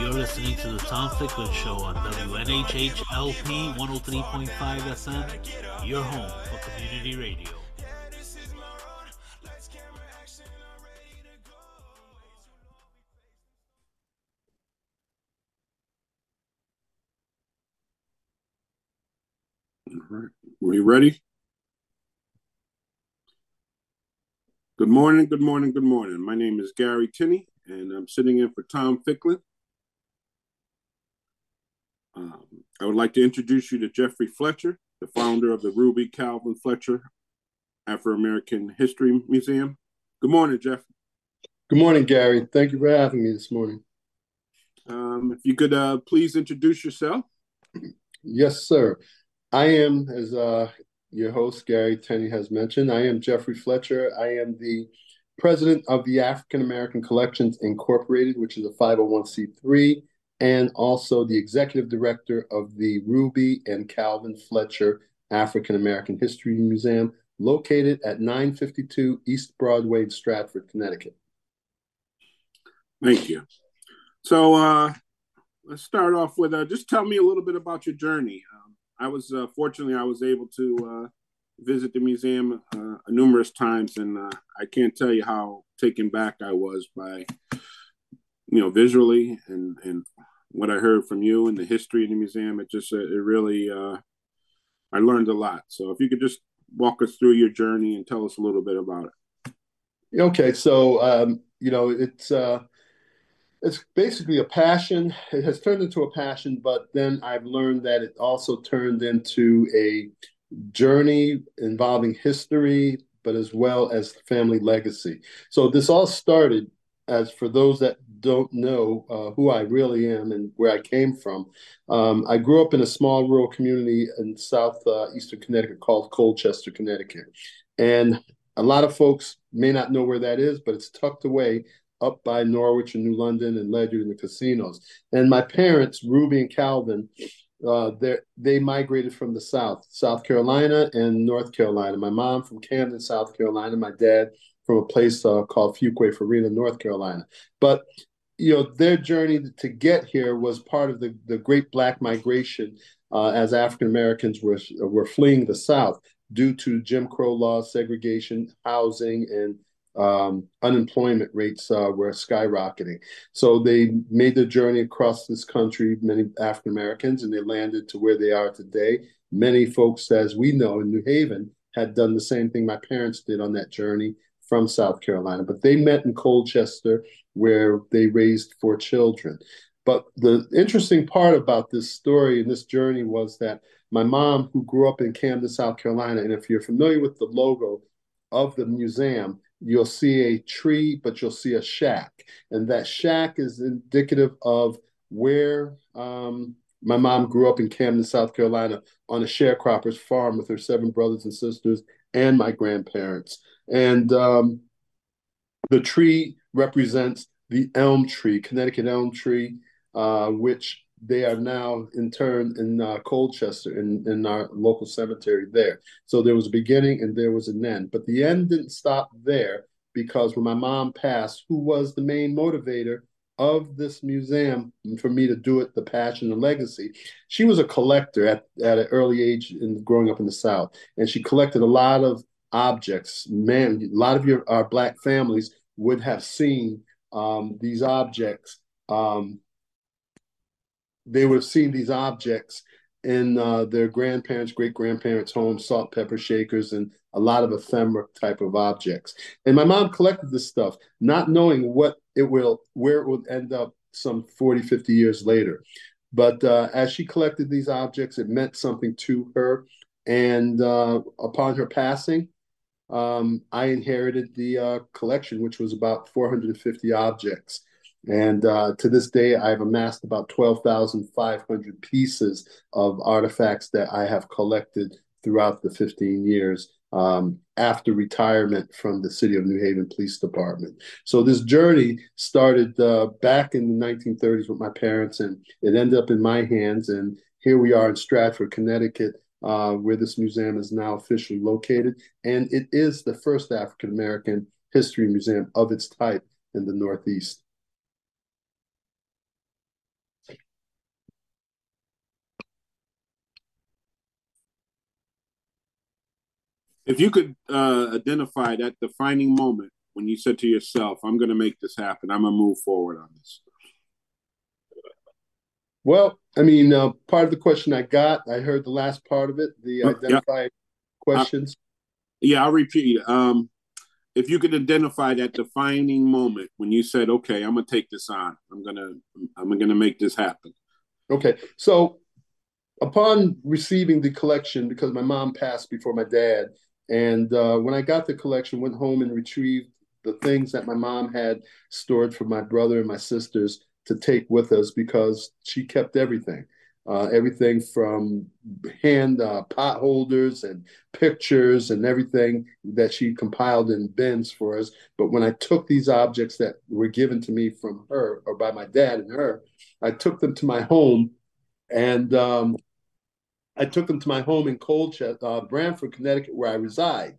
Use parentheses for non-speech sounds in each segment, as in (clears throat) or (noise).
You're listening to the Tom Ficklin Show on WNHHLP 103.5 FM, your home for community radio. All right. Were you ready? Good morning, good morning, good morning. My name is Gary Tinney, and I'm sitting in for Tom Ficklin. Um, I would like to introduce you to Jeffrey Fletcher, the founder of the Ruby Calvin Fletcher Afro American History Museum. Good morning, Jeff. Good morning, Gary. Thank you for having me this morning. Um, if you could uh, please introduce yourself. Yes, sir. I am, as uh, your host, Gary Tinney, has mentioned, I am Jeffrey Fletcher. I am the president of the African American Collections Incorporated, which is a 501c3, and also the executive director of the Ruby and Calvin Fletcher African American History Museum, located at 952 East Broadway in Stratford, Connecticut. Thank you. So uh, let's start off with uh, just tell me a little bit about your journey. Um, I was uh, fortunately I was able to uh, visit the museum uh, numerous times, and uh, I can't tell you how taken back I was by you know visually and and what I heard from you and the history of the museum. It just it really uh, I learned a lot. So if you could just walk us through your journey and tell us a little bit about it. Okay, so um, you know it's uh, it's basically a passion. It has turned into a passion, but then I've learned that it also turned into a journey involving history, but as well as family legacy. So this all started as for those that don't know uh, who I really am and where I came from. Um, I grew up in a small rural community in southeastern uh, Connecticut called Colchester, Connecticut. And a lot of folks may not know where that is, but it's tucked away up by Norwich and New London and Ledyard and the casinos. And my parents, Ruby and Calvin, uh, they migrated from the South, South Carolina and North Carolina. My mom from Camden, South Carolina. My dad from a place uh, called Fuquay-Varina, North Carolina. But you know, their journey to get here was part of the, the Great Black Migration uh, as African Americans were were fleeing the South due to Jim Crow laws, segregation, housing, and um, unemployment rates uh, were skyrocketing. So they made the journey across this country, many African Americans, and they landed to where they are today. Many folks, as we know in New Haven, had done the same thing my parents did on that journey from South Carolina. But they met in Colchester, where they raised four children. But the interesting part about this story and this journey was that my mom, who grew up in Camden, South Carolina, and if you're familiar with the logo of the museum, you'll see a tree, but you'll see a shack. And that shack is indicative of where um, my mom grew up in Camden, South Carolina, on a sharecropper's farm with her seven brothers and sisters and my grandparents. And um, the tree represents the elm tree, Connecticut elm tree, uh, which they are now interned in uh, Colchester in, in our local cemetery there. So there was a beginning and there was an end. But the end didn't stop there because when my mom passed, who was the main motivator of this museum for me to do it, the passion and legacy, she was a collector at, at an early age in growing up in the South. And she collected a lot of objects. Man, a lot of your our black families would have seen um, these objects um, they would have seen these objects in uh, their grandparents, great grandparents' homes, salt, pepper shakers, and a lot of ephemera type of objects. And my mom collected this stuff, not knowing what it will, where it would end up some 40, 50 years later. But uh, as she collected these objects, it meant something to her. And uh, upon her passing, um, I inherited the uh, collection, which was about 450 objects. And uh, to this day, I've amassed about 12,500 pieces of artifacts that I have collected throughout the 15 years um, after retirement from the City of New Haven Police Department. So this journey started uh, back in the 1930s with my parents, and it ended up in my hands. And here we are in Stratford, Connecticut, uh, where this museum is now officially located. And it is the first African American history museum of its type in the Northeast. If you could uh, identify that defining moment when you said to yourself, I'm going to make this happen, I'm going to move forward on this. Well, I mean, uh, part of the question I got, I heard the last part of it, the identify questions. Uh, yeah, I'll repeat. Um, if you could identify that defining moment when you said, "Okay, I'm gonna take this on. I'm gonna, I'm gonna make this happen." Okay, so upon receiving the collection, because my mom passed before my dad, and uh, when I got the collection, went home and retrieved the things that my mom had stored for my brother and my sisters to take with us because she kept everything. Uh, everything from hand uh, pot holders and pictures and everything that she compiled in bins for us. But when I took these objects that were given to me from her or by my dad and her, I took them to my home and um, I took them to my home in Colchester, uh, Branford, Connecticut, where I reside.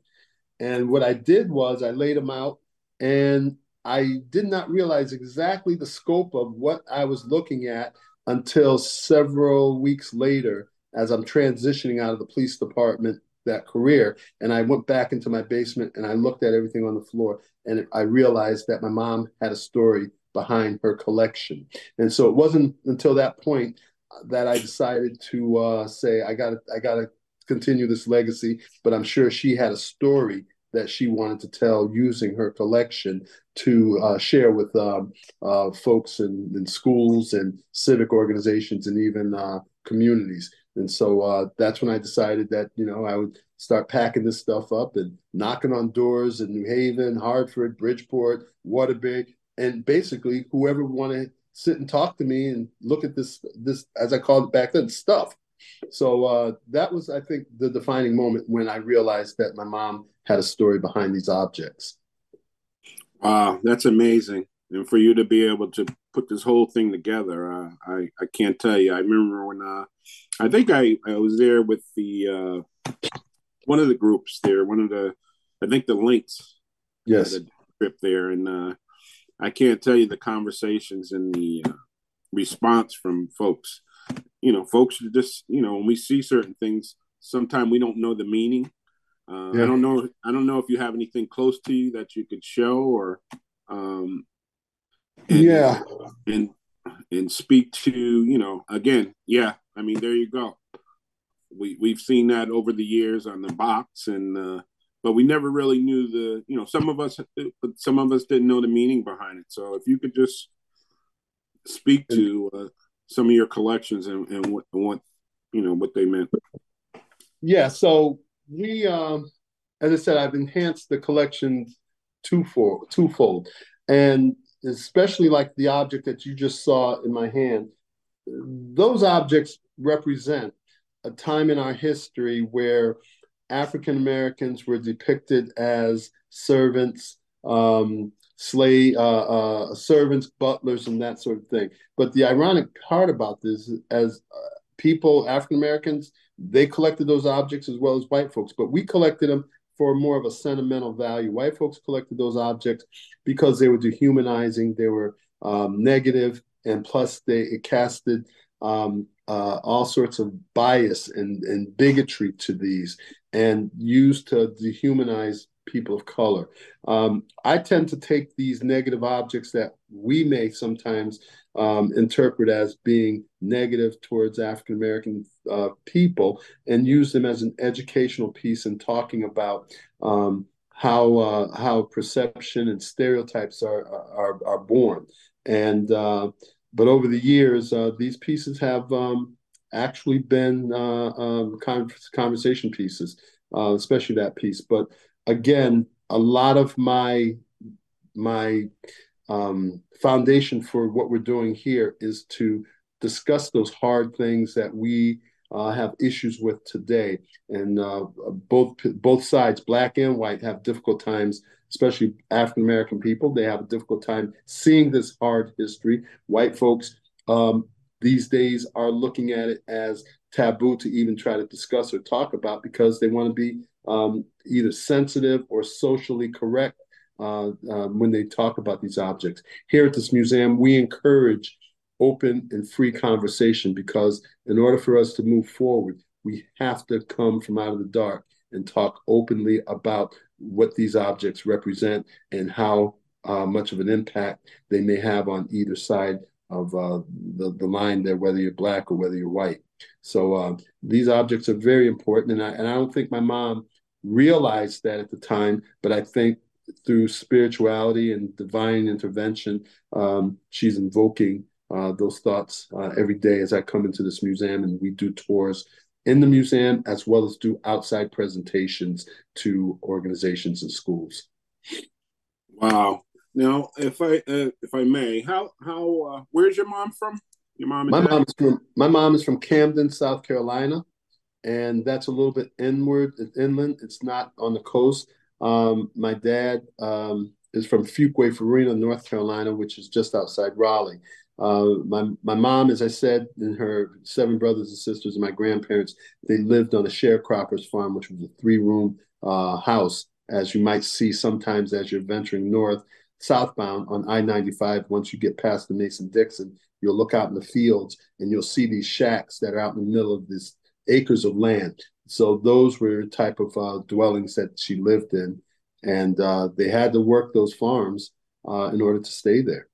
And what I did was I laid them out and I did not realize exactly the scope of what I was looking at until several weeks later as I'm transitioning out of the police department that career and I went back into my basement and I looked at everything on the floor and I realized that my mom had a story behind her collection. And so it wasn't until that point that I decided to uh, say I got to I got to continue this legacy, but I'm sure she had a story that she wanted to tell using her collection to uh, share with um, uh, folks in, in, schools and civic organizations and even uh, communities. And so uh, that's when I decided that, you know, I would start packing this stuff up and knocking on doors in New Haven, Hartford, Bridgeport, Waterbury, and basically whoever wanted to sit and talk to me and look at this, this as I called it back then, stuff. So uh, that was, I think, the defining moment when I realized that my mom had a story behind these objects. Wow, that's amazing. And for you to be able to put this whole thing together, uh, I I can't tell you. I remember when uh, I think I, I was there with the uh, one of the groups there, one of the I think the links. Yes. Trip there, and uh, I can't tell you the conversations and the uh, response from folks. You know, folks just you know when we see certain things, sometimes we don't know the meaning uh, yeah. I don't know. I don't know if you have anything close to you that you could show or, um, and, yeah, and and speak to you know again. Yeah, I mean there you go. We we've seen that over the years on the box and. Uh, but we never really knew the you know some of us some of us didn't know the meaning behind it so if you could just speak to uh, some of your collections and, and what, what you know what they meant yeah so we, um, as I said, I've enhanced the collection twofold, twofold, and especially like the object that you just saw in my hand. Those objects represent a time in our history where African Americans were depicted as servants, um, slave uh, uh, servants, butlers, and that sort of thing. But the ironic part about this, is, as uh, people, African Americans, they collected those objects as well as white folks, but we collected them for more of a sentimental value. White folks collected those objects because they were dehumanizing, they were um, negative, and plus they it casted um, uh, all sorts of bias and, and bigotry to these and used to dehumanize people of color. Um, I tend to take these negative objects that we may sometimes um, interpret as being negative towards African American uh, people and use them as an educational piece in talking about um, how uh, how perception and stereotypes are are, are born. And uh, but over the years, uh, these pieces have um, actually been uh, um, conversation pieces, uh, especially that piece. But again, a lot of my my um, foundation for what we're doing here is to discuss those hard things that we uh, have issues with today, and uh, both both sides, black and white, have difficult times. Especially African American people, they have a difficult time seeing this hard history. White folks um, these days are looking at it as taboo to even try to discuss or talk about because they want to be um, either sensitive or socially correct uh, uh, when they talk about these objects. Here at this museum, we encourage open and free conversation because in order for us to move forward, we have to come from out of the dark and talk openly about what these objects represent and how uh, much of an impact they may have on either side of uh, the, the line there, whether you're black or whether you're white. So uh, these objects are very important. And I, and I don't think my mom realized that at the time, but I think through spirituality and divine intervention, um, she's invoking uh, those thoughts uh, every day as I come into this museum and we do tours in the museum as well as do outside presentations to organizations and schools. Wow. Now, if I uh, if I may, how how uh, where's your mom from? Your mom. my mom is from my mom is from Camden, South Carolina, and that's a little bit inward inland. It's not on the coast. Um, my dad um, is from Fuquay-Varina, North Carolina, which is just outside Raleigh. Uh, my my mom, as I said, and her seven brothers and sisters and my grandparents, they lived on a sharecroppers farm, which was a three room uh, house, as you might see sometimes as you're venturing north southbound on I 95, once you get past the Mason Dixon, you'll look out in the fields and you'll see these shacks that are out in the middle of this acres of land. So those were type of uh, dwellings that she lived in, and uh, they had to work those farms uh, in order to stay there.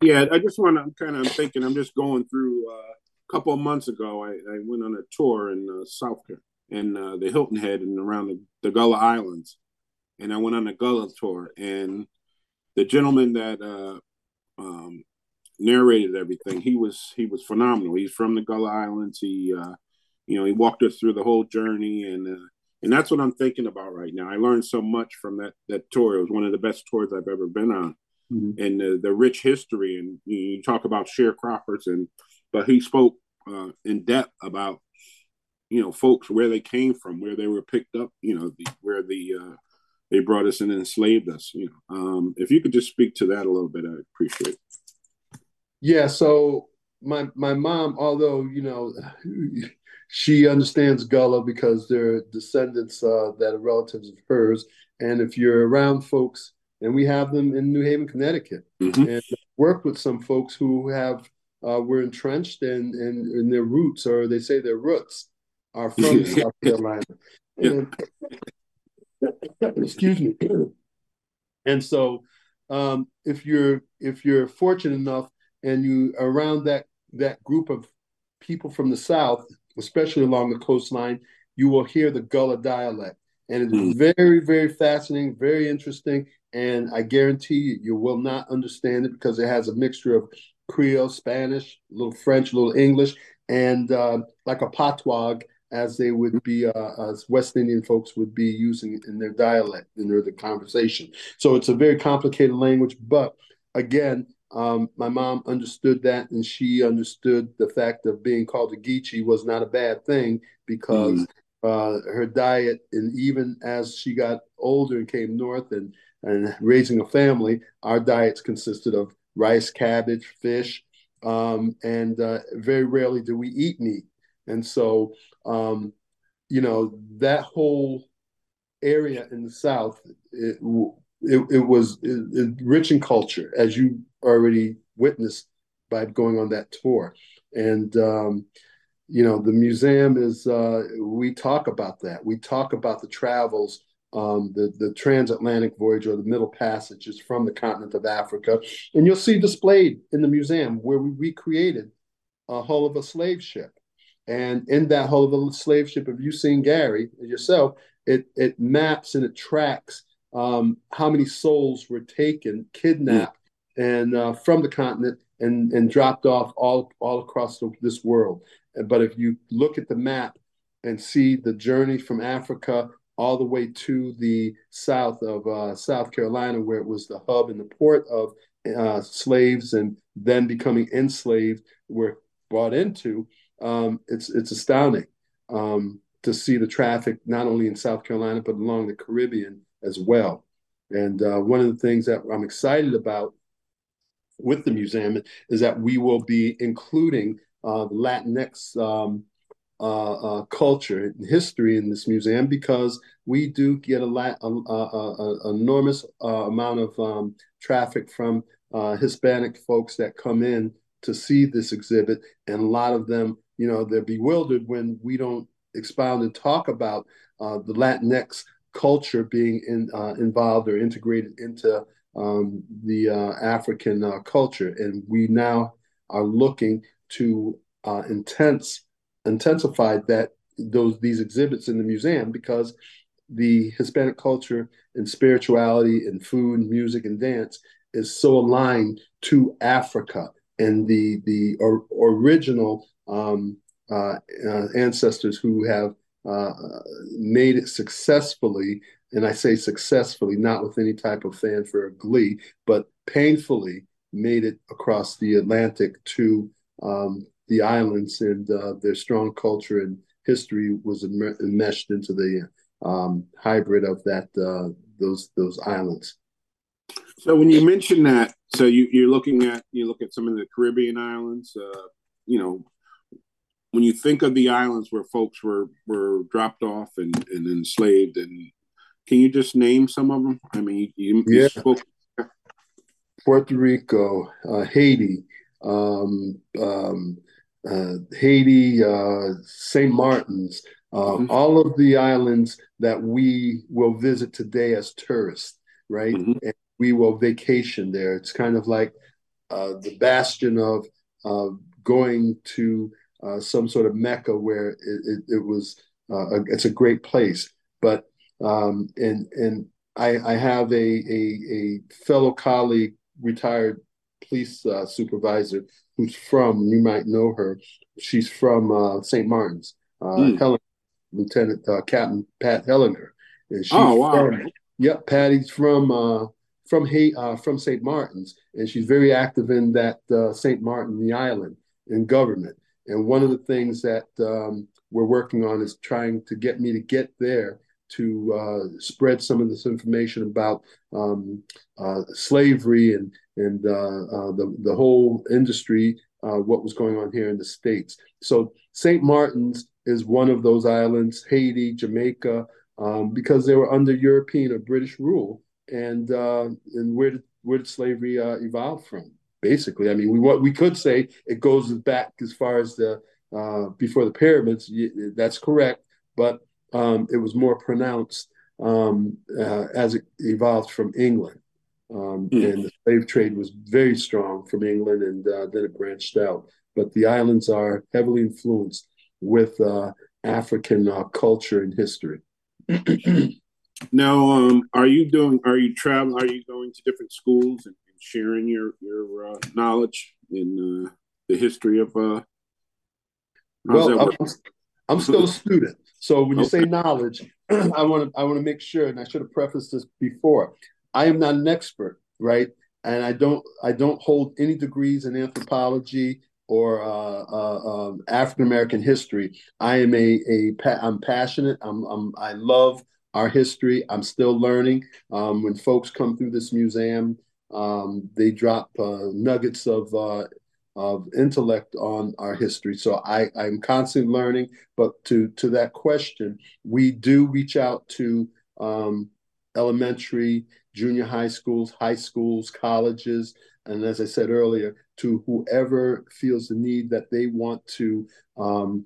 Yeah, I just want to kind of I'm thinking. I'm just going through. Uh, a couple of months ago, I, I went on a tour in uh, South in the Hilton Head and around the, the Gullah Islands, and I went on a Gullah tour, and the gentleman that um, narrated everything, he was he was phenomenal. He's from the Gullah Islands. He uh, you know he walked us through the whole journey, and uh, and that's what I'm thinking about right now. I learned so much from that that tour. It was one of the best tours I've ever been on, mm-hmm. and the, the rich history. And you, talk about sharecroppers, and but he spoke uh, in depth about you know folks where they came from, where they were picked up, you know, the, where the uh, they brought us and enslaved us. You know, um, if you could just speak to that a little bit, I'd appreciate it. Yeah. So my my mom, although you know, she understands Gullah because they're descendants uh, that are relatives of hers, and if you're around folks, and we have them in New Haven, Connecticut, mm-hmm. and work with some folks who have uh, were entrenched in, in in their roots, or they say their roots are from (laughs) South Carolina. And, excuse me. And so, um, if you're if you're fortunate enough and you around that that group of people from the South, especially along the coastline, you will hear the Gullah dialect, and it's mm. very very fascinating, very interesting. And I guarantee you, you will not understand it because it has a mixture of Creole, Spanish, a little French, a little English, and uh, like a patois as they would be, uh, as West Indian folks would be using in their dialect in their the conversation. So it's a very complicated language, but again, um, my mom understood that, and she understood the fact of being called a Geechee was not a bad thing because mm. uh, her diet, and even as she got older and came north and and raising a family, our diets consisted of rice, cabbage, fish, um, and uh, very rarely do we eat meat. And so, um, you know, that whole area in the South, it, it, it was it, it, rich in culture, as you already witnessed by going on that tour. And, um, you know, the museum is, uh, we talk about that. We talk about the travels, um, the, the transatlantic voyage or the middle passages from the continent of Africa. And you'll see displayed in the museum where we recreated a hull of a slave ship. And in that hull of a slave ship, if you've seen Gary yourself, it it maps and it tracks um, how many souls were taken, kidnapped, mm. and uh, from the continent and and dropped off all all across the, this world. But if you look at the map and see the journey from Africa all the way to the south of uh, South Carolina, where it was the hub and the port of uh, slaves and then becoming enslaved, were brought into. Um, it's it's astounding um, to see the traffic not only in South Carolina but along the Caribbean as well. And uh, one of the things that I'm excited about with the museum is that we will be including uh, Latinx um, uh, uh, culture and history in this museum because we do get a, lot, a, a, a enormous uh, amount of um, traffic from uh, Hispanic folks that come in to see this exhibit, and a lot of them, you know, they're bewildered when we don't expound and talk about the Latinx culture being in, uh, involved or integrated into um, the African culture, and we now are looking to intense intensified that those these exhibits in the museum because the Hispanic culture and spirituality and food, music and dance is so aligned to Africa and the the or, original um, uh, uh, ancestors who have uh, made it successfully, and I say successfully, not with any type of fanfare or glee, but painfully made it across the Atlantic to um, the islands and uh, their strong culture and history was enmeshed into the um, hybrid of that uh, those those islands. So when you mention that, so you, you're looking at you look at some of the Caribbean islands. Uh, you know, when you think of the islands where folks were were dropped off and, and enslaved, and can you just name some of them? I mean, you, you yeah. spoke Puerto Rico, uh, Haiti, um, um, uh, Haiti, uh, St. Martin's, uh, mm-hmm. all of the islands that we will visit today as tourists, right? Mm-hmm. And we will vacation there. It's kind of like uh, the bastion of going to uh, some sort of mecca where it, it, it was. A, it's a great place, but um, and and I, I have a, a, a fellow colleague, retired police uh, supervisor who's from, you might know her. She's from uh, St. Martin's, uh, mm. Helen, Lieutenant uh, Captain Pat Hellinger. And she's oh wow! From, yep, Patty's from uh, from Hay, uh, from St. Martin's, and she's very active in that uh, St. Martin, the island, in government. And one of the things that um, we're working on is trying to get me to get there to uh, spread some of this information about um, uh, slavery and and uh, uh, the the whole industry, uh, what was going on here in the states. So Saint Martin's is one of those islands, Haiti, Jamaica, um, because they were under European or British rule. And and where did where did slavery evolve from? Basically, I mean, we what we could say it goes back as far as the before the pyramids. That's correct, but um, it was more pronounced um, uh, as it evolved from England. Um, mm. And the slave trade was very strong from England, and uh, then it branched out. But the islands are heavily influenced with uh, African uh, culture and history. (clears throat) now, um, are you doing? Are you traveling? Are you going to different schools and sharing your your uh, knowledge in uh, the history of? well, I'm, I'm, still a student, so when you okay. say knowledge, (clears throat) I want to I want to make sure, and I should have prefaced this before. I am not an expert, right? And I don't I don't hold any degrees in anthropology or uh, uh, um, African American history. I am a a I'm passionate. I'm, I'm I love our history. I'm still learning. Um, when folks come through this museum, um, they drop uh, nuggets of uh, of intellect on our history. So I, I'm constantly learning. But to to that question, we do reach out to um, elementary, junior high schools, high schools, colleges, and as I said earlier, to whoever feels the need that they want to um,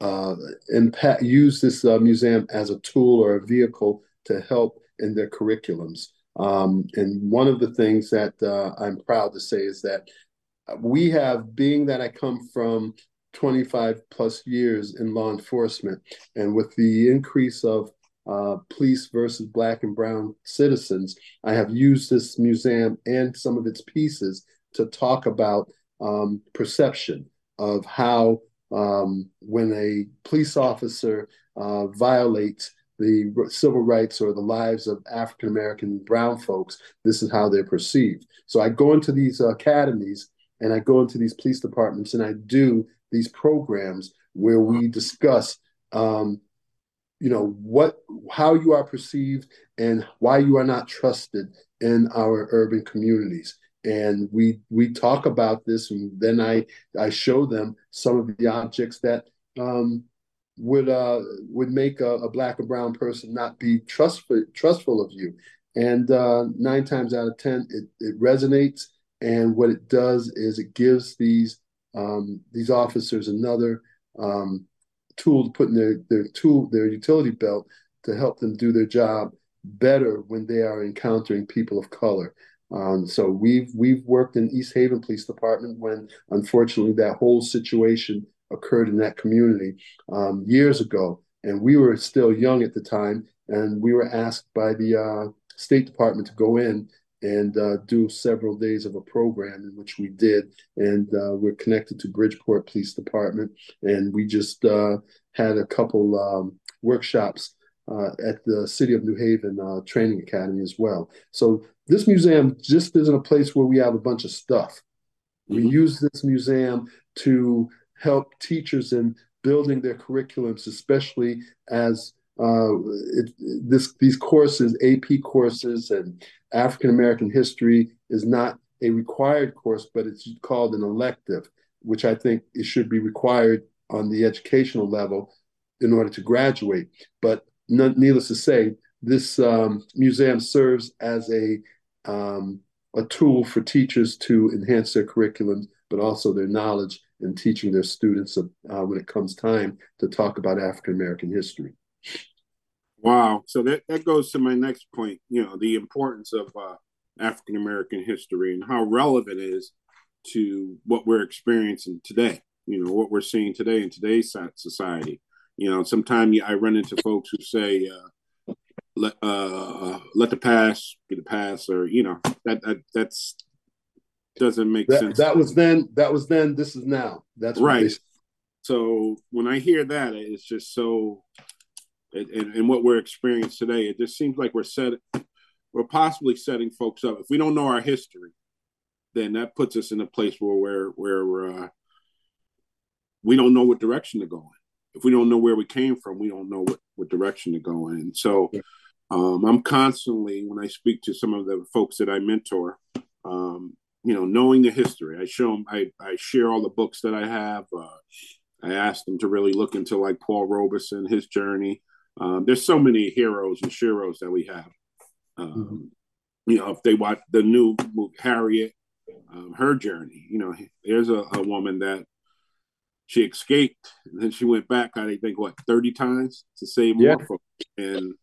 uh, impact, use this uh, museum as a tool or a vehicle to help in their curriculums. Um, and one of the things that uh, I'm proud to say is that we have, being that I come from 25 plus years in law enforcement, and with the increase of uh, police versus black and brown citizens, I have used this museum and some of its pieces to talk about um, perception of how um, when a police officer uh, violates the civil rights or the lives of African American brown folks, this is how they're perceived. So I go into these academies and I go into these police departments and I do these programs where we discuss, um, you know, what how you are perceived and why you are not trusted in our urban communities. And we we talk about this, and then I I show them some of the objects that um, would uh, would make a, a, black or brown person not be trustful trustful of you. And uh, nine times out of ten, it, it resonates. And what it does is it gives these um, these officers another um, tool to put in their their tool their utility belt to help them do their job better when they are encountering people of color. Um, so we've we've worked in East Haven Police Department when unfortunately that whole situation occurred in that community um, years ago, and we were still young at the time, and we were asked by the uh, State Department to go in and uh, do several days of a program in which we did, and uh, we're connected to Bridgeport Police Department, and we just uh, had a couple um, workshops. Uh, at the City of New Haven uh, Training Academy as well. So this museum just isn't a place where we have a bunch of stuff. We mm-hmm. use this museum to help teachers in building their curriculums, especially as uh, it, this these courses, AP courses, and African American history is not a required course, but it's called an elective, which I think it should be required on the educational level in order to graduate. But needless to say, this um, museum serves as a um, a tool for teachers to enhance their curriculum, but also their knowledge in teaching their students uh, when it comes time to talk about African American history. Wow. So that, that goes to my next point, you know, the importance of uh, African American history and how relevant it is to what we're experiencing today, you know, what we're seeing today in today's society. You know, sometimes I run into folks who say, uh, let, uh, let the past be the past, or, you know, that, that that's doesn't make that, sense. That was then. That was then. This is now. That's right. So when I hear that, it's just so, and, and what we're experiencing today, it just seems like we're set, we're possibly setting folks up. If we don't know our history, then that puts us in a place where we're where we're uh, we don't know what direction to go in. If we don't know where we came from, we don't know what, what direction to go in. So um, I'm constantly when I speak to some of the folks that I mentor, um, you know, knowing the history. I show them, I, I share all the books that I have. Uh, I ask them to really look into like Paul Robeson, his journey. Um, there's so many heroes and sheroes that we have. Um, mm-hmm. You know, if they watch the new movie Harriet, um, her journey, you know, there's a, a, woman that she escaped and then she went back, I think, what, 30 times to save more yeah. folks. And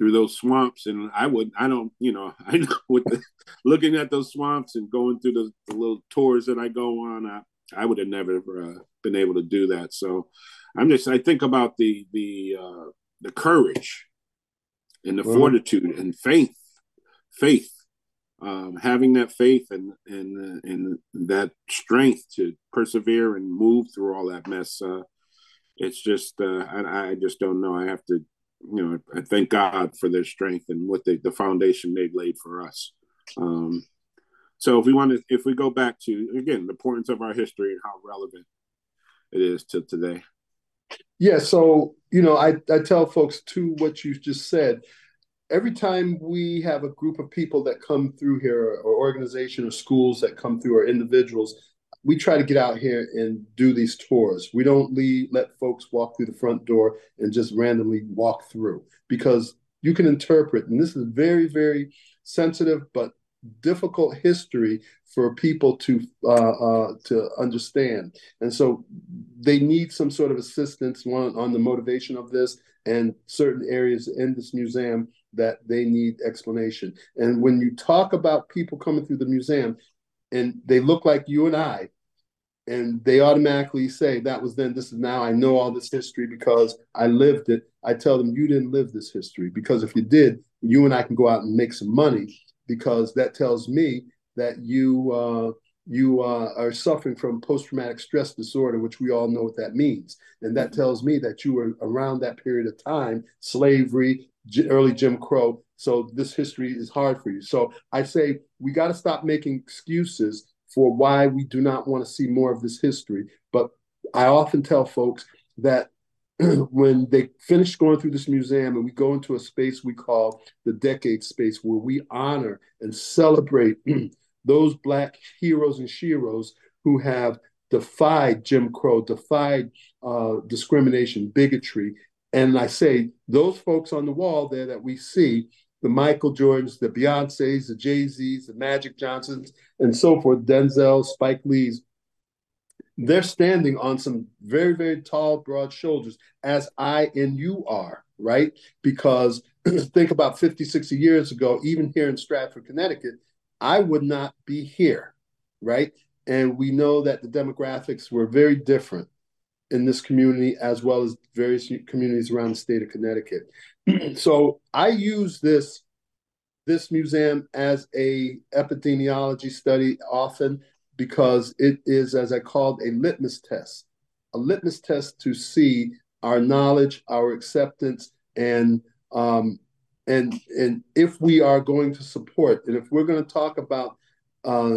through those swamps and i would i don't you know (laughs) i know with the, looking at those swamps and going through the, the little tours that i go on i, I would have never uh, been able to do that. So i'm just i think about the the uh, the courage and the fortitude and faith faith um, having that faith and and and that strength to persevere and move through all that mess uh, it's just uh, I, I just don't know. I have to you know, I thank God for their strength and what they, the foundation they've laid for us. Um, so if we want to, if we go back to again the importance of our history and how relevant it is to today. Yeah. So you know, I I tell folks to what you just said. Every time we have a group of people that come through here, or organization, or schools that come through, or individuals, we try to get out here and do these tours. We don't leave, let folks walk through the front door and just randomly walk through because you can interpret, and this is very, very sensitive but difficult history for people to uh, uh, to understand, and so they need some sort of assistance on, on the motivation of this and certain areas in this museum that they need explanation. And when you talk about people coming through the museum, and they look like you and I, and they automatically say that was then, this is now. I know all this history because I lived it. I tell them you didn't live this history because if you did, you and I can go out and make some money because that tells me that you uh, you uh, are suffering from post traumatic stress disorder, which we all know what that means. And that tells me that you were around that period of time, slavery, early Jim Crow. So this history is hard for you. So I say we got to stop making excuses for why we do not want to see more of this history. But I often tell folks that (clears throat) when they finish going through this museum and we go into a space we call the decade space where we honor and celebrate (clears throat) those black heroes and sheroes who have defied Jim Crow, defied uh, discrimination, bigotry. And I say those folks on the wall there that we see, the Michael Jordans, the Beyoncés, the Jay Z's, the Magic Johnsons, and so forth, Denzel, Spike Lee's, they're standing on some very, very tall, broad shoulders, as I and you are, right? Because (clears throat) think about 50, 60 years ago, even here in Stratford, Connecticut, I would not be here, right? And we know that the demographics were very different in this community as well as various communities around the state of Connecticut. (clears throat) so I use this this museum as a epidemiology study often because it is, as I called, a litmus test, a litmus test to see our knowledge, our acceptance, and um, and and if we are going to support and if we're going to talk about uh,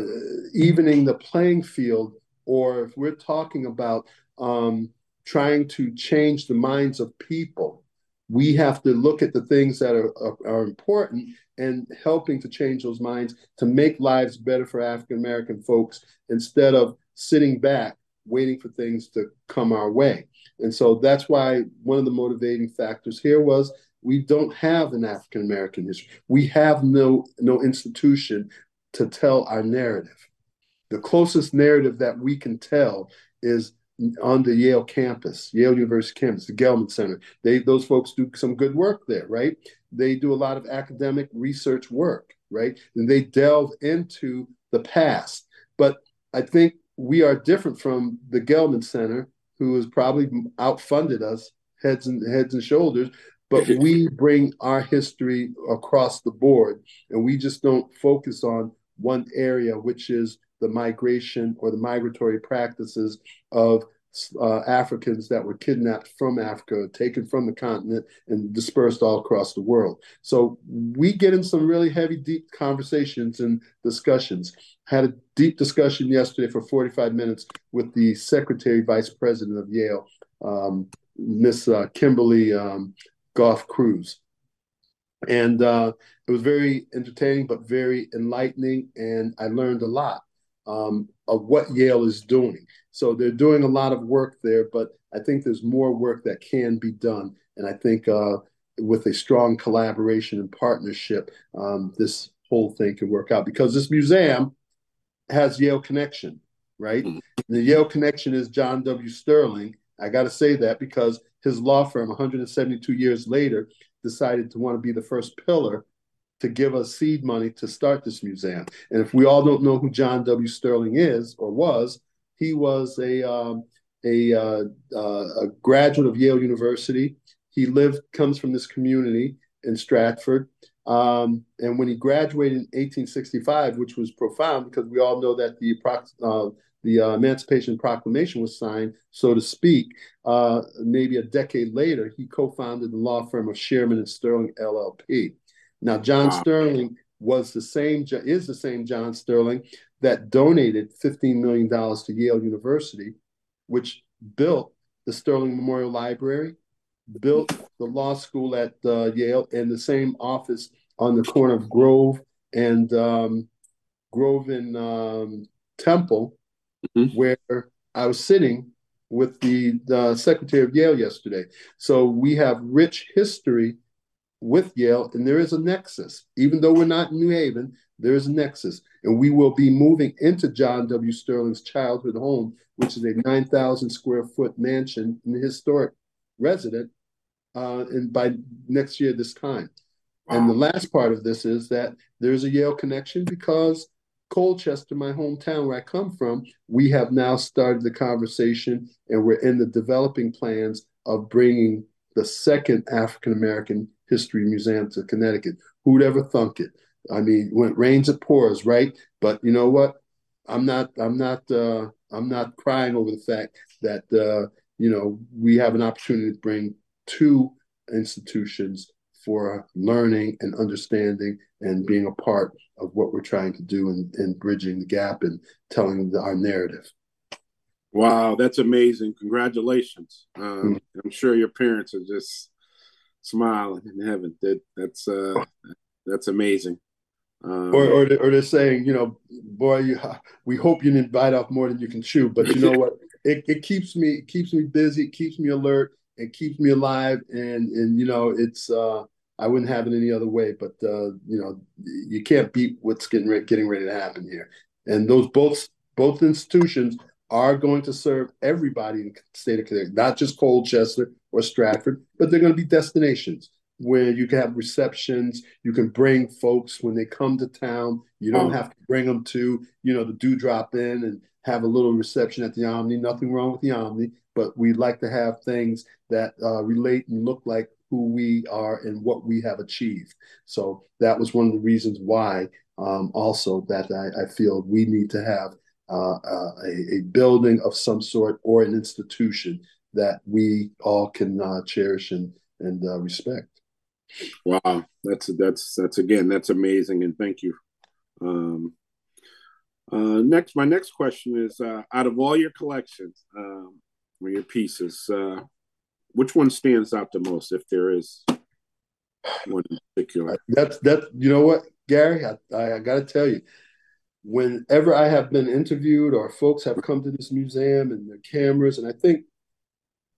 evening the playing field or if we're talking about um, trying to change the minds of people we have to look at the things that are, are, are important and helping to change those minds to make lives better for african american folks instead of sitting back waiting for things to come our way and so that's why one of the motivating factors here was we don't have an African American history. We have no no institution to tell our narrative. The closest narrative that we can tell is on the Yale campus, Yale University campus, the Gelman Center. They those folks do some good work there, right? They do a lot of academic research work, right? And they delve into the past. But I think we are different from the Gelman Center, who has probably outfunded us heads and heads and shoulders but we (laughs) bring our history across the board and we just don't focus on one area which is the migration or the migratory practices of uh, Africans that were kidnapped from Africa, taken from the continent, and dispersed all across the world. So we get in some really heavy, deep conversations and discussions. Had a deep discussion yesterday for 45 minutes with the Secretary Vice President of Yale, um, Miss uh, Kimberly um, Goff-Crews. And uh, it was very entertaining, but very enlightening. And I learned a lot um, of what Yale is doing. So they're doing a lot of work there, but I think there's more work that can be done. And I think uh, with a strong collaboration and partnership, um, this whole thing can work out because this museum has Yale connection, right? Mm-hmm. The Yale connection is John W. Sterling. I got to say that because his law firm, 172 years later, decided to want to be the first pillar to give us seed money to start this museum. And if we all don't know who John W. Sterling is or was, he was a um, a, uh, uh, a graduate of Yale University. He lived comes from this community in Stratford. Um, and when he graduated in 1865, which was profound because we all know that the uh, the Emancipation Proclamation was signed, so to speak, uh, maybe a decade later, he co-founded the law firm of Shearman and Sterling LLP. Now, John wow. Sterling was the same is the same John Sterling that donated $15 million to Yale University, which built the Sterling Memorial Library, built the law school at uh, Yale, and the same office on the corner of Grove and um, Grove and um, Temple mm-hmm. where I was sitting with the, the secretary of Yale yesterday. So we have rich history with Yale, and there is a nexus. Even though we're not in New Haven, there is a nexus. And we will be moving into John W. Sterling's childhood home, which is a 9,000 square foot mansion in the historic resident, uh, and by next year, this time. Wow. And the last part of this is that there's a Yale connection because Colchester, my hometown where I come from, we have now started the conversation and we're in the developing plans of bringing the second African American History Museum to Connecticut. Who'd ever thunk it? I mean, when it rains, it pours, right? But you know what? I'm not I'm not uh, I'm not crying over the fact that uh, you know we have an opportunity to bring two institutions for learning and understanding and being a part of what we're trying to do and, and bridging the gap and telling the, our narrative. Wow, that's amazing! Congratulations. Um, mm-hmm. I'm sure your parents are just smiling in heaven. That that's uh, that's amazing. Um, or, or, or they're saying, you know, boy, you, we hope you didn't bite off more than you can chew. But you know (laughs) what? It, it keeps me it keeps me busy, it keeps me alert, it keeps me alive, and and you know, it's uh, I wouldn't have it any other way. But uh, you know, you can't beat what's getting re- getting ready to happen here. And those both both institutions are going to serve everybody in the state of Connecticut, not just Colchester or Stratford, but they're going to be destinations where you can have receptions. You can bring folks when they come to town. You don't oh. have to bring them to, you know, the Dewdrop in and have a little reception at the Omni. Nothing wrong with the Omni, but we like to have things that uh, relate and look like who we are and what we have achieved. So that was one of the reasons why um, also that I, I, feel we need to have uh, uh, a, a, building of some sort or an institution that we all can uh, cherish and, and uh, respect. Wow, that's that's that's again that's amazing, and thank you. Um, uh, next, my next question is: uh, out of all your collections, um, or your pieces, uh, which one stands out the most, if there is one in particular? That's that. You know what, Gary? I, I, I got to tell you, whenever I have been interviewed or folks have come to this museum and their cameras, and I think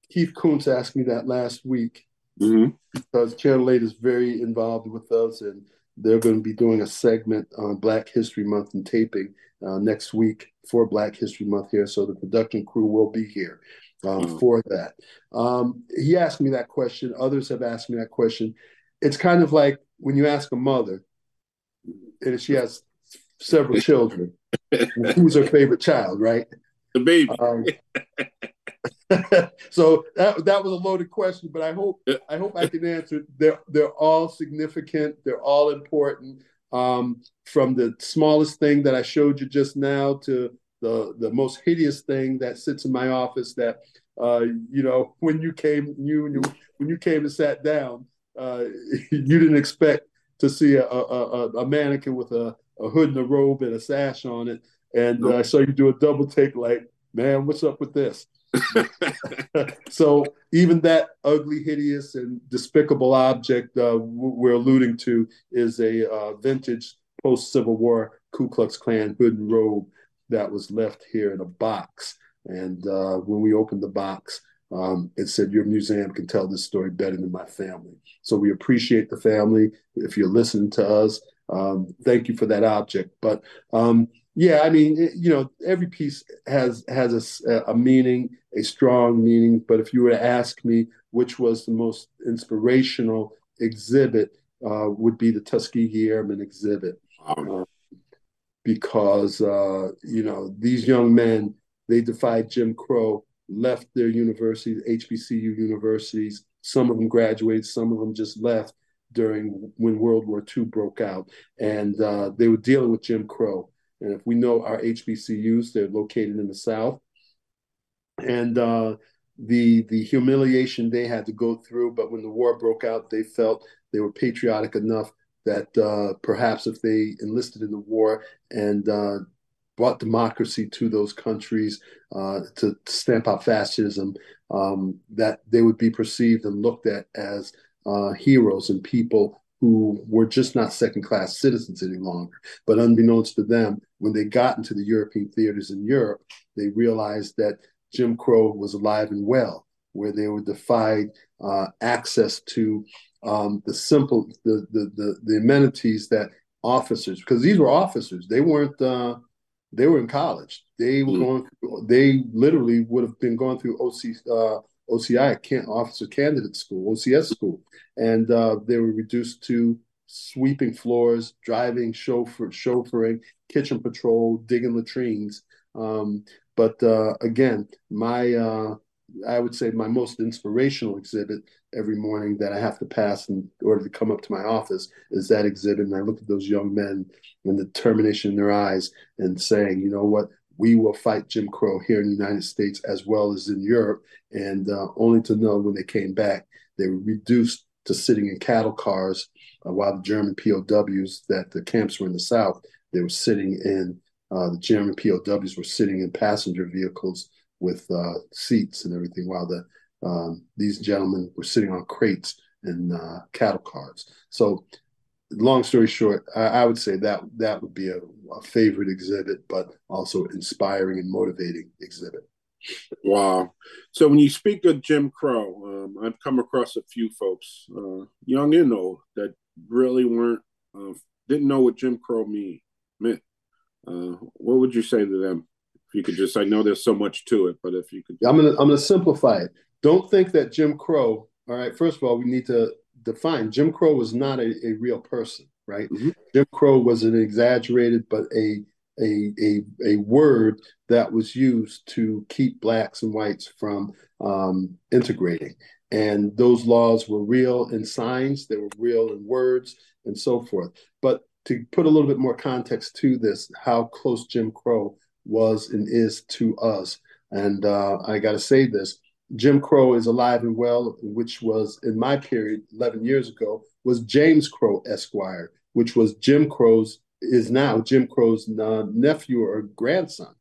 Keith Kountz asked me that last week mm-hmm. because Channel 8 is very involved with us, and they're going to be doing a segment on Black History Month and taping uh, next week for Black History Month here. So the production crew will be here um, mm-hmm. for that. Um, he asked me that question. Others have asked me that question. It's kind of like when you ask a mother, and she has several children, (laughs) who's her favorite child, right? The baby. Um, (laughs) so that that was a loaded question, but I hope I hope I can answer. They're they're all significant. They're all important. Um, from the smallest thing that I showed you just now to the the most hideous thing that sits in my office. That uh, you know when you came you when you came and sat down, uh, (laughs) you didn't expect to see a, a, a mannequin with a, a hood and a robe and a sash on it. And uh, I saw you do a double take, like, man, what's up with this? (laughs) so even that ugly, hideous, and despicable object uh, we're alluding to is a uh, vintage post Civil War Ku Klux Klan hood and robe that was left here in a box. And uh, when we opened the box, um, it said, Your museum can tell this story better than my family. So we appreciate the family. If you're listening to us, um, thank you for that object. But um, yeah, I mean, it, you know, every piece has has a, a, meaning, a strong meaning. But if you were to ask me which was the most inspirational exhibit, uh, would be the Tuskegee Airmen exhibit, uh, because uh, you know these young men they defied Jim Crow, left their universities, HBCU universities. Some of them graduated, some of them just left during when World War II broke out, and uh, they were dealing with Jim Crow and if we know our HBCUs, they're located in the South. And uh, the the humiliation they had to go through, but when the war broke out, they felt they were patriotic enough that uh, perhaps if they enlisted in the war and uh, brought democracy to those countries uh, to, stamp out fascism, um, that they would be perceived and looked at as uh, heroes and people who were just not second class citizens any longer. But unbeknownst to them, when they got into the European theaters in Europe, they realized that Jim Crow was alive and well, where they were defied uh, access to um, the simple, the, the, the, the, amenities that officers, because these were officers, they weren't, uh, they were in college. They were mm-hmm. going, they literally would have been going through OC, uh, OCI, Officer Candidate School, OCS School, and uh, they were reduced to sweeping floors, driving, chauffeur, chauffeuring, kitchen patrol, digging latrines. Um, but uh, again, my uh, I would say my most inspirational exhibit every morning that I have to pass in order to come up to my office is that exhibit. And I look at those young men and the determination in their eyes and saying, you know what, we will fight Jim Crow here in the United States as well as in Europe. And uh, only to know when they came back, they were reduced to sitting in cattle cars uh, while the German POWs that the camps were in the South, they were sitting in, uh, the German POWs were sitting in passenger vehicles with uh, seats and everything while the um, these gentlemen were sitting on crates and uh, cattle cars. So long story short, I, I, would say that that would be a, a, favorite exhibit, but also inspiring and motivating exhibit. Wow. So when you speak of Jim Crow, um, I've come across a few folks, uh, young and old, that really weren't uh, didn't know what Jim Crow mean meant. Uh, what would you say to them? If you could just, I know there's so much to it, but if you could, I'm gonna I'm gonna simplify it. Don't think that Jim Crow. All right. First of all, we need to define Jim Crow was not a, a real person, right? Mm-hmm. Jim Crow was an exaggerated but a a, a, a word that was used to keep blacks and whites from um, integrating. And those laws were real in signs, they were real in words, and so forth. But to put a little bit more context to this, how close Jim Crow was and is to us. And uh, I got to say this Jim Crow is alive and well, which was in my period 11 years ago, was James Crow Esquire, which was Jim Crow's is now Jim Crow's uh, nephew or grandson.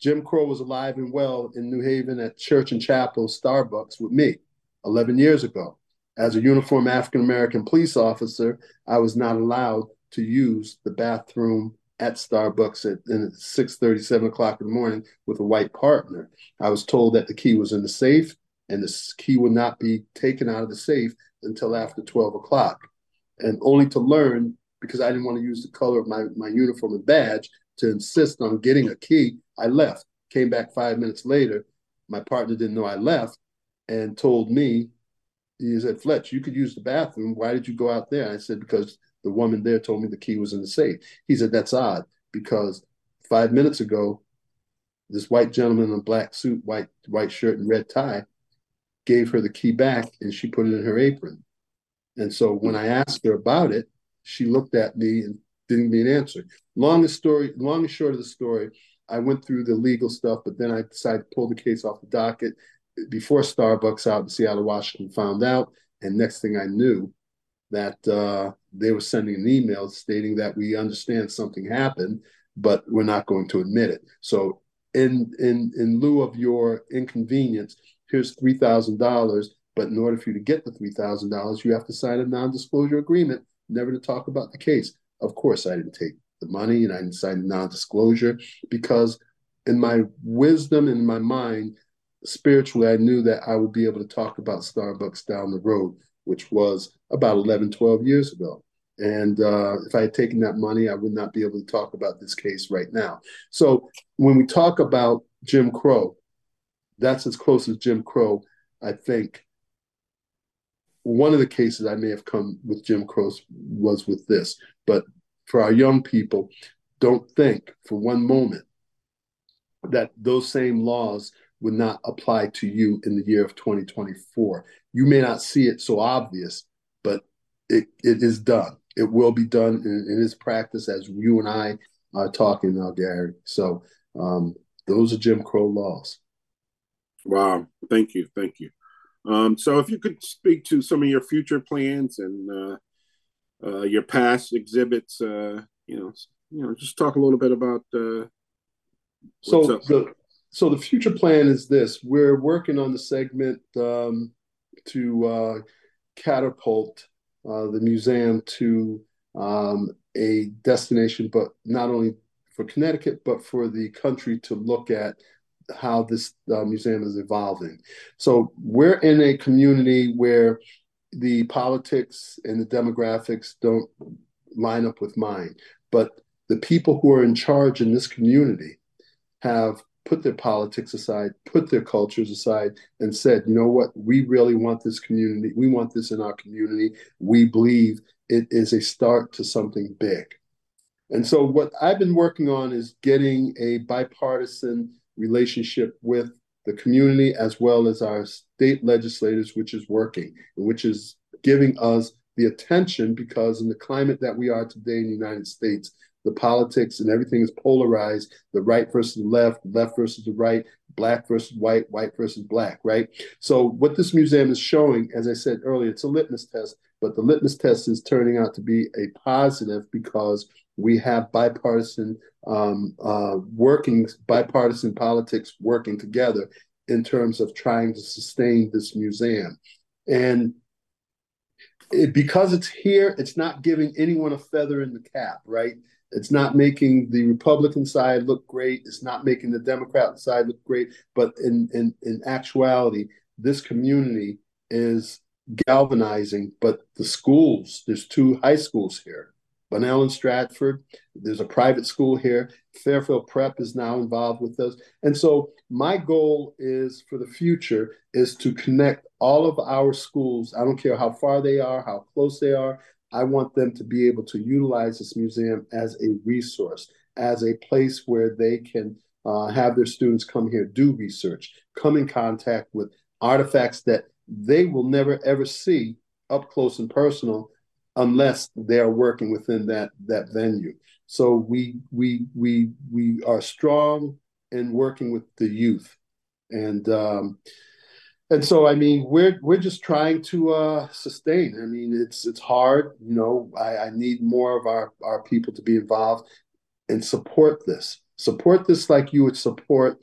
Jim Crow was alive and well in New Haven at Church and Chapel Starbucks with me 11 years ago. As a uniformed African American police officer, I was not allowed to use the bathroom at Starbucks at, at 6 7 o'clock in the morning with a white partner. I was told that the key was in the safe and the key would not be taken out of the safe until after 12 o'clock. And only to learn because I didn't want to use the color of my, my uniform and badge to insist on getting a key. I left, came back five minutes later. My partner didn't know I left and told me, he said, Fletch, you could use the bathroom. Why did you go out there? I said, because the woman there told me the key was in the safe. He said, that's odd because five minutes ago, this white gentleman in a black suit, white white shirt, and red tie gave her the key back and she put it in her apron. And so when I asked her about it, she looked at me and didn't give me an answer. Long story, long and short of the story, I went through the legal stuff, but then I decided to pull the case off the docket before Starbucks out in Seattle, Washington found out. And next thing I knew, that uh, they were sending an email stating that we understand something happened, but we're not going to admit it. So in in in lieu of your inconvenience, here's three thousand dollars. But in order for you to get the three thousand dollars, you have to sign a non-disclosure agreement never to talk about the case. Of course, I didn't take the money and I didn't sign non-disclosure because in my wisdom in my mind, spiritually, I knew that I would be able to talk about Starbucks down the road, which was about 11, 12 years ago. And uh, if I had taken that money, I would not be able to talk about this case right now. So when we talk about Jim Crow, that's as close as Jim Crow, I think, one of the cases I may have come with Jim Crow was with this. But for our young people, don't think for one moment that those same laws would not apply to you in the year of 2024. You may not see it so obvious, but it, it is done. It will be done in, in its practice as you and I are talking now, Gary. So um, those are Jim Crow laws. Wow. Thank you. Thank you. Um, so if you could speak to some of your future plans and uh, uh, your past exhibits, uh, you know, you know, just talk a little bit about. Uh, so the so the future plan is this: we're working on the segment um, to uh, catapult uh, the museum to um, a destination, but not only for Connecticut, but for the country to look at how this uh, museum is evolving. So we're in a community where the politics and the demographics don't line up with mine, but the people who are in charge in this community have put their politics aside, put their cultures aside, and said, you know what, we really want this community. We want this in our community. We believe it is a start to something big. And so, what I've been working on is getting a bipartisan relationship with the community as well as our state legislators, which is working, which is giving us the attention because in the climate that we are today in the United States, the politics and everything is polarized the right versus the left, left versus the right, black versus white, white versus black, right? So, what this museum is showing, as I said earlier, it's a litmus test, but the litmus test is turning out to be a positive because we have bipartisan um, uh, working, bipartisan politics working together in terms of trying to sustain this museum. And it, because it's here, it's not giving anyone a feather in the cap, right? It's not making the Republican side look great. It's not making the Democrat side look great. But in in, in actuality, this community is galvanizing. But the schools, there's two high schools here. Bunnell and Stratford. There's a private school here. Fairfield Prep is now involved with us. And so my goal is for the future is to connect all of our schools. I don't care how far they are, how close they are. I want them to be able to utilize this museum as a resource, as a place where they can uh, have their students come here, do research, come in contact with artifacts that they will never ever see up close and personal unless they are working within that that venue. So we we we we are strong in working with the youth, and um, and so I mean we're we're just trying to uh, sustain. I mean it's it's hard, you know. I, I need more of our our people to be involved and support this. Support this like you would support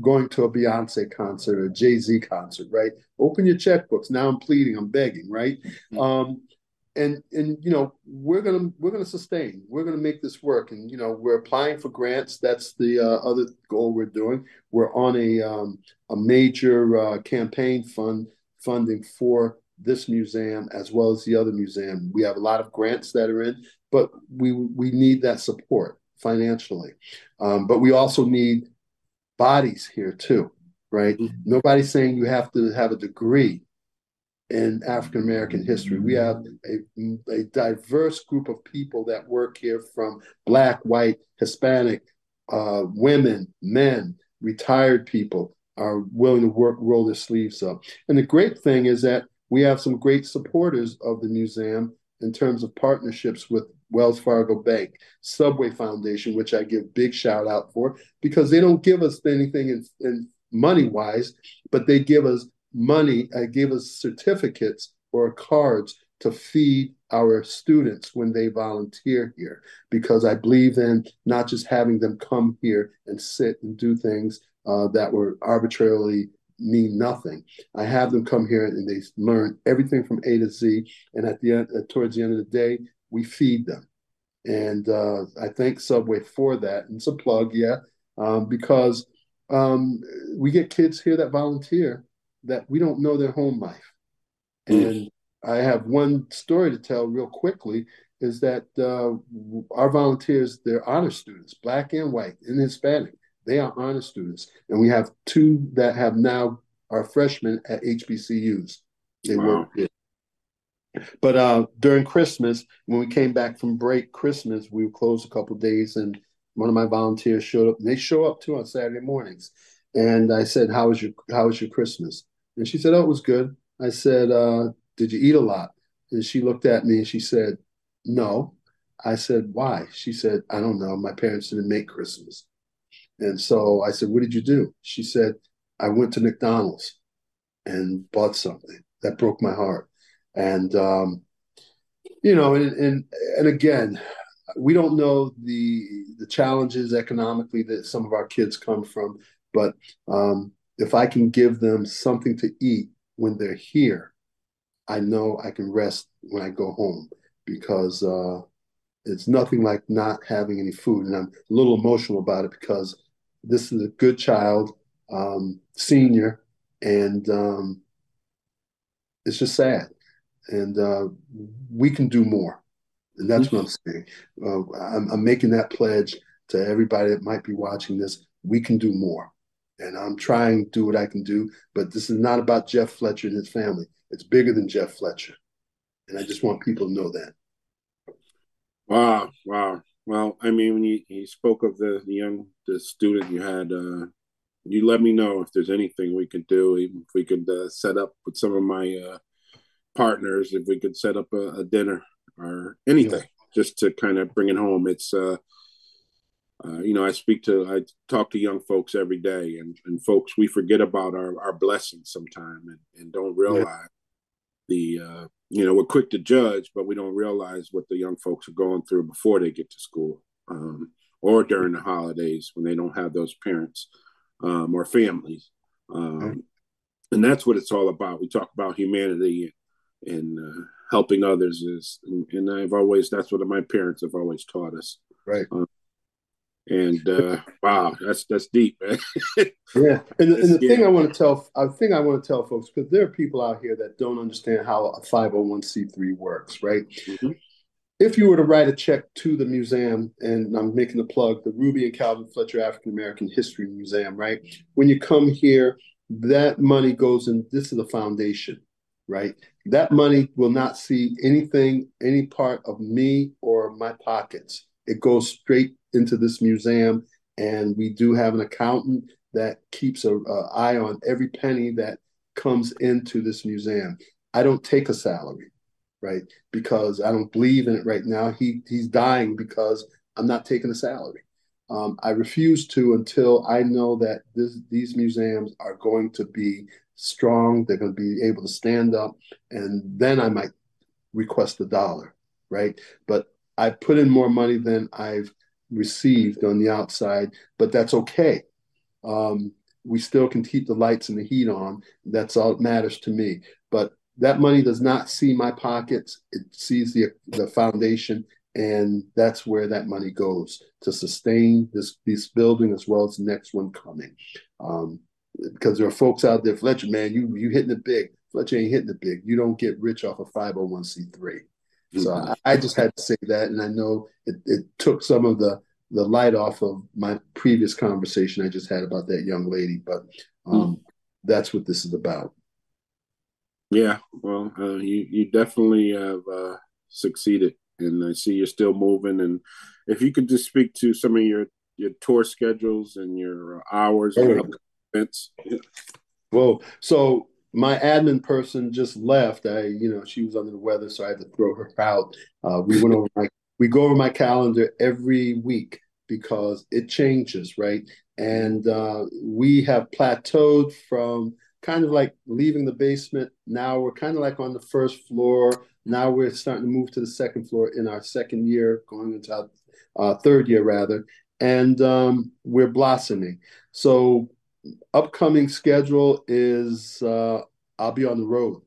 going to a Beyonce concert or a Jay Z concert, right? Open your checkbooks. Now I'm pleading, I'm begging, right? Mm-hmm. Um, and and you know we're gonna we're gonna sustain we're gonna make this work. And you know we're applying for grants. That's the uh, other goal we're doing. We're on a um, a major uh, campaign fund funding for this museum as well as the other museum. We have a lot of grants that are in but we we need that support financially. Um, but we also need bodies here too right? Mm-hmm. nobody's saying you have to have a degree in African American history. We have a, a, diverse group of people that work here from Black, white, Hispanic, uh, women, men, retired people are willing to work, roll their sleeves up. And the great thing is that we have some great supporters of the museum in terms of partnerships with Wells Fargo Bank, Subway Foundation, which I give big shout out for because they don't give us anything in, in money wise, but they give us money, uh, gave us certificates or cards to feed our students when they volunteer here because I believe in not just having them come here and sit and do things uh, that were arbitrarily mean nothing. I have them come here and they learn everything from A to Z, and at the end, uh, towards the end of the day, we feed them. And uh, I thank Subway for that. And it's a plug, yeah, um, because um, we get kids here that volunteer that we don't know their home life. Mm. And I have one story to tell real quickly is that uh, our volunteers, they're honor students, black and white and Hispanic. They are honor students. And we have two that have now are freshmen at HBCUs. They wow. work here. But uh, during Christmas, when we came back from break, Christmas, we were closed a couple days, and one of my volunteers showed up. And they show up too on Saturday mornings. And I said, "How was your How was your Christmas?" And she said, Oh, it was good. I said, uh, Did you eat a lot? And she looked at me and she said, No. I said, Why? She said, I don't know. My parents didn't make Christmas. And so I said, What did you do? She said, I went to McDonald's and bought something. That broke my heart. And, um, you know, and, and, and again, we don't know the the challenges economically that some of our kids come from, but um, if I can give them something to eat when they're here, I know I can rest when I go home because uh, it's nothing like not having any food. And I'm a little emotional about it because this is a good child, um, senior, and um, it's just sad. And uh, we can do more. And that's mm-hmm. what I'm saying. Uh, I'm, I'm making that pledge to everybody that might be watching this. We can do more and I'm trying to do what I can do. But this is not about Jeff Fletcher and his family. It's bigger than Jeff Fletcher, and I just want people to know that. Wow, wow. Well, I mean, when you, you spoke of the, the young the student you had uh, you let me know if there's anything we could do. Even if we could uh, set up with some of my uh, partners, if we could set up a, a dinner or anything, yeah. just to kind of bring it home. It's uh, uh, you know, I speak to, I talk to young folks every day, and, and folks, we forget about our, our blessings sometime and, and don't realize yeah. the, uh, you know, we're quick to judge, but we don't realize what the young folks are going through before they get to school um, or during the holidays when they don't have those parents um, or families. Um, And that's what it's all about. We talk about humanity and, and uh, helping others is, and, and, I've always, that's what my parents have always taught us. Right. And uh, wow, that's that's deep, man. (laughs) yeah, and, and the yeah. thing I want to tell, I think I want to tell folks because there are people out here that don't understand how a five hundred one c three works, right? Mm-hmm. If you were to write a check to the museum, and I'm making the plug, the Ruby and Calvin Fletcher African American History Museum, right? When you come here, that money goes in. This is the foundation, right? That money will not see anything, any part of me or my pockets. It goes straight into this museum, and we do have an accountant that keeps a, a eye on every penny that comes into this museum. I don't take a salary, right? Because I don't believe in it right now. He he's dying because I'm not taking a salary. Um, I refuse to until I know that this, these museums are going to be strong. They're going to be able to stand up, and then I might request a dollar, right? But I put in more money than I've received on the outside, but that's okay. Um, we still can keep the lights and the heat on. That's all that matters to me. But that money does not see my pockets. It sees the the foundation, and that's where that money goes to sustain this this building as well as the next one coming. Um, because there are folks out there, Fletcher, man, you you hitting it big. Fletcher ain't hitting it big. You don't get rich off a 501c3. So I, I, just had to say that, and I know it, it took some of the the light off of my previous conversation I just had about that young lady, but um, mm. that's what this is about. Yeah, well, uh, you you definitely have uh, succeeded, and I see you're still moving. And if you could just speak to some of your your tour schedules and your hours oh, events. Yeah. Well, so my admin person just left. I, you know, she was under the weather, so I had to throw her out. Uh, we went over my, we go over my calendar every week because it changes, right? And uh, we have plateaued from kind of like leaving the basement. Now we're kind of like on the first floor. Now we're starting to move to the second floor in our second year, going into our uh, third year rather, and um, we're blossoming. So upcoming schedule is uh, I'll be on the road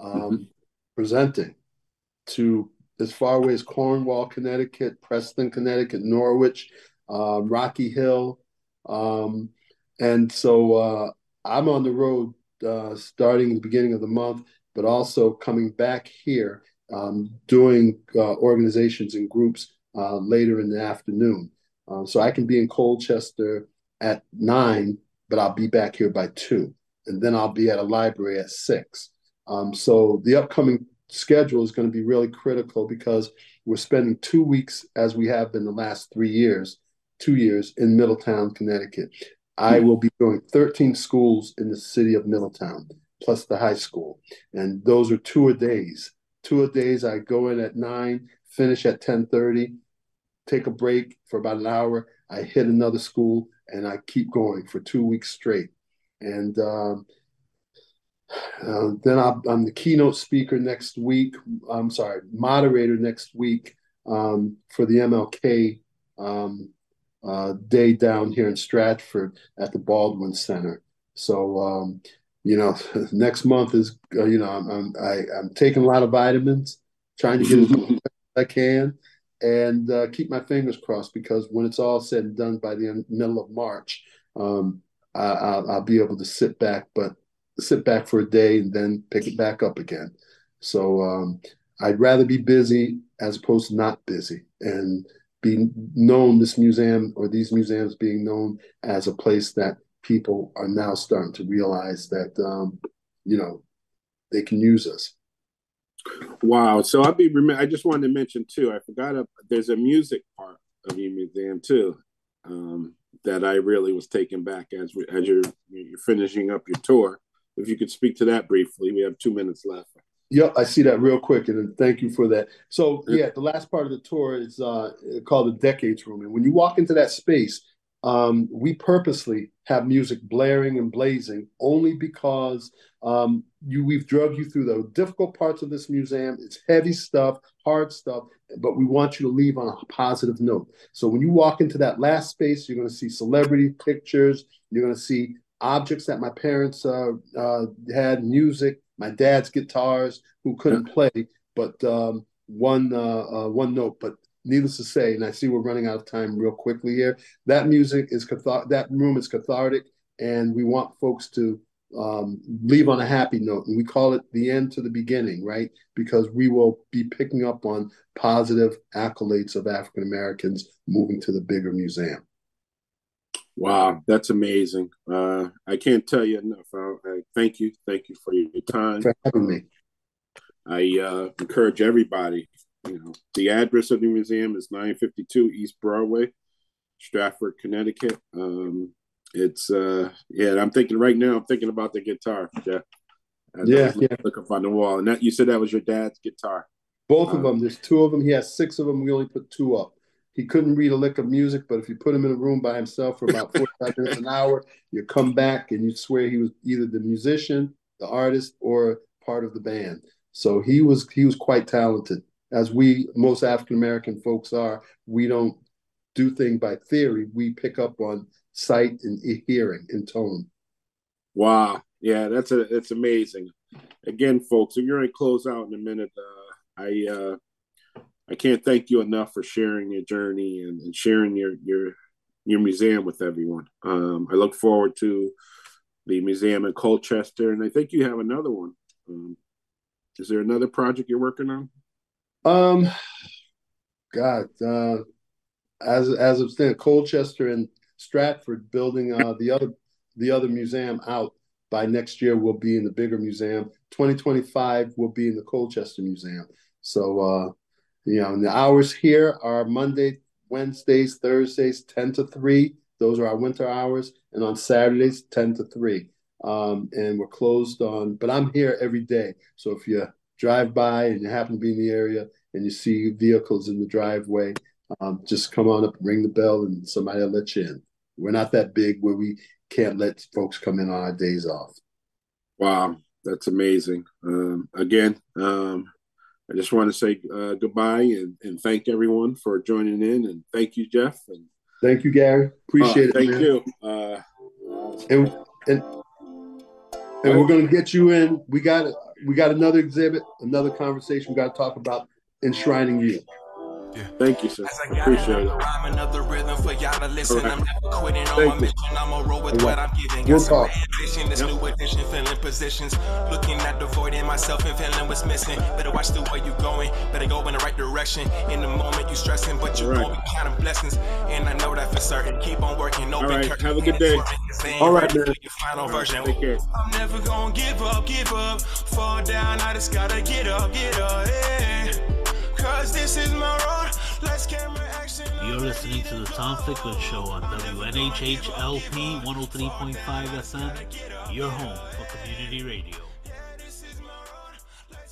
um, mm-hmm. presenting to as far away as Cornwall, Connecticut, Preston, Connecticut, Norwich, uh, Rocky Hill. Um, and so uh, I'm on the road uh, starting the beginning of the month, but also coming back here um, doing uh, organizations and groups uh, later in the afternoon. So I can be in Colchester at nine but I'll be back here by two, and then I'll be at a library at six. Um, so the upcoming schedule is going to be really critical because we're spending two weeks, as we have been the last three years, two years in Middletown, Connecticut. I will be doing 13 schools in the city of Middletown, plus the high school. And those are two a days. Two a days. I go in at nine, finish at 1030, take a break for about an hour. I hit another school and I keep going for two weeks straight. And um, uh, then i am the keynote speaker next week. I'm sorry, moderator next week um, for the MLK um, uh, day down here in Stratford at the Baldwin Center. So, um, you know, (laughs) next month is, uh, you know, I'm, I'm, I, am i am taking a lot of vitamins, trying to get as (laughs) much as I can and uh, keep my fingers crossed because when it's all said and done by the middle of March, um, I, will be able to sit back, but sit back for a day and then pick it back up again. So um, I'd rather be busy as opposed to not busy and be known this museum or these museums being known as a place that people are now starting to realize that um, you know they can use us Wow. So I'll be I just wanted to mention too. I forgot. A, there's a music part of your museum too. Um, that I really was taken back as we, as you're you're finishing up your tour. If you could speak to that briefly, we have two minutes left. Yep, I see that real quick, and thank you for that. So, yeah, the last part of the tour is uh, called the Decades Room, and when you walk into that space, um, we purposely have music blaring and blazing only because um, you we've drug you through the difficult parts of this museum. It's heavy stuff, hard stuff, but we want you to leave on a positive note. So when you walk into that last space, you're going to see celebrity pictures. You're going to see objects that my parents uh, uh, had, music, my dad's guitars, who couldn't play, but um, one uh, uh, one note. But needless to say, and I see we're running out of time real quickly here. That music is cathar- that room is cathartic, and we want folks to um, leave on a happy note. And we call it the end to the beginning, right? Because we will be picking up on positive accolades of African Americans moving to the bigger museum. Wow, that's amazing. Uh, I can't tell you enough. I, I thank you. Thank you for your time. For having me. I uh, encourage everybody. You know, the address of the museum is 952 East Broadway, Stratford, Connecticut. Um, it's uh, yeah. I'm thinking right now. I'm thinking about the guitar. Yeah, yeah, yeah. Look up on the wall, and that you said that was your dad's guitar. Both of uh, them. There's two of them. He has six of them. We only put two up. He couldn't read a lick of music, but if you put him in a room by himself for about 45 (laughs) minutes an hour, you come back and you swear he was either the musician, the artist, or part of the band. So he was he was quite talented. As we most African American folks are, we don't do things by theory. We pick up on sight and hearing and tone. Wow. Yeah, that's a that's amazing. Again, folks, if you're to close out in a minute, uh, I uh, I can't thank you enough for sharing your journey and, and sharing your your your museum with everyone. Um, I look forward to the museum in Colchester, and I think you have another one. Um, is there another project you're working on? Um, God, uh, as as of saying, Colchester and Stratford building uh, the other the other museum out by next year will be in the bigger museum. 2025 will be in the Colchester Museum. So uh, you know, the hours here are Monday, Wednesdays, Thursdays, 10 to 3. Those are our winter hours. And on Saturdays, 10 to 3. Um, and we're closed on, but I'm here every day. So if you drive by and you happen to be in the area and you see vehicles in the driveway, um, just come on up, ring the bell, and somebody will let you in. We're not that big where we can't let folks come in on our days off. Wow, that's amazing. Um, again, um, I just want to say uh, goodbye and, and thank everyone for joining in. And thank you, Jeff. And thank you, Gary. Appreciate uh, it. Thank man. you. Uh, and and, and we're going to get you in. We got we got another exhibit, another conversation. We got to talk about enshrining you. Yeah. Thank you, sir. i Appreciate it. I'm another rhythm for y'all to listen. Right. I'm never quitting on Thank my you. mission. I'm a roll with right. what I'm giving. Got some ambition, this yep. new addition, filling positions. Looking at the void in myself and feeling what's missing. Better watch the way you going. Better go in the right direction. In the moment you stressing, but you right. counting blessings. And I know that for certain. Keep on working. No All right. Have a good day. All right, man. Final version. Take care. I'm never gonna give up, give up. Fall down. I just gotta get up, get up. Cause this is my road. You're listening to the Tom Ficklin Show on WNHHLP 103.5 FM, your home for community radio.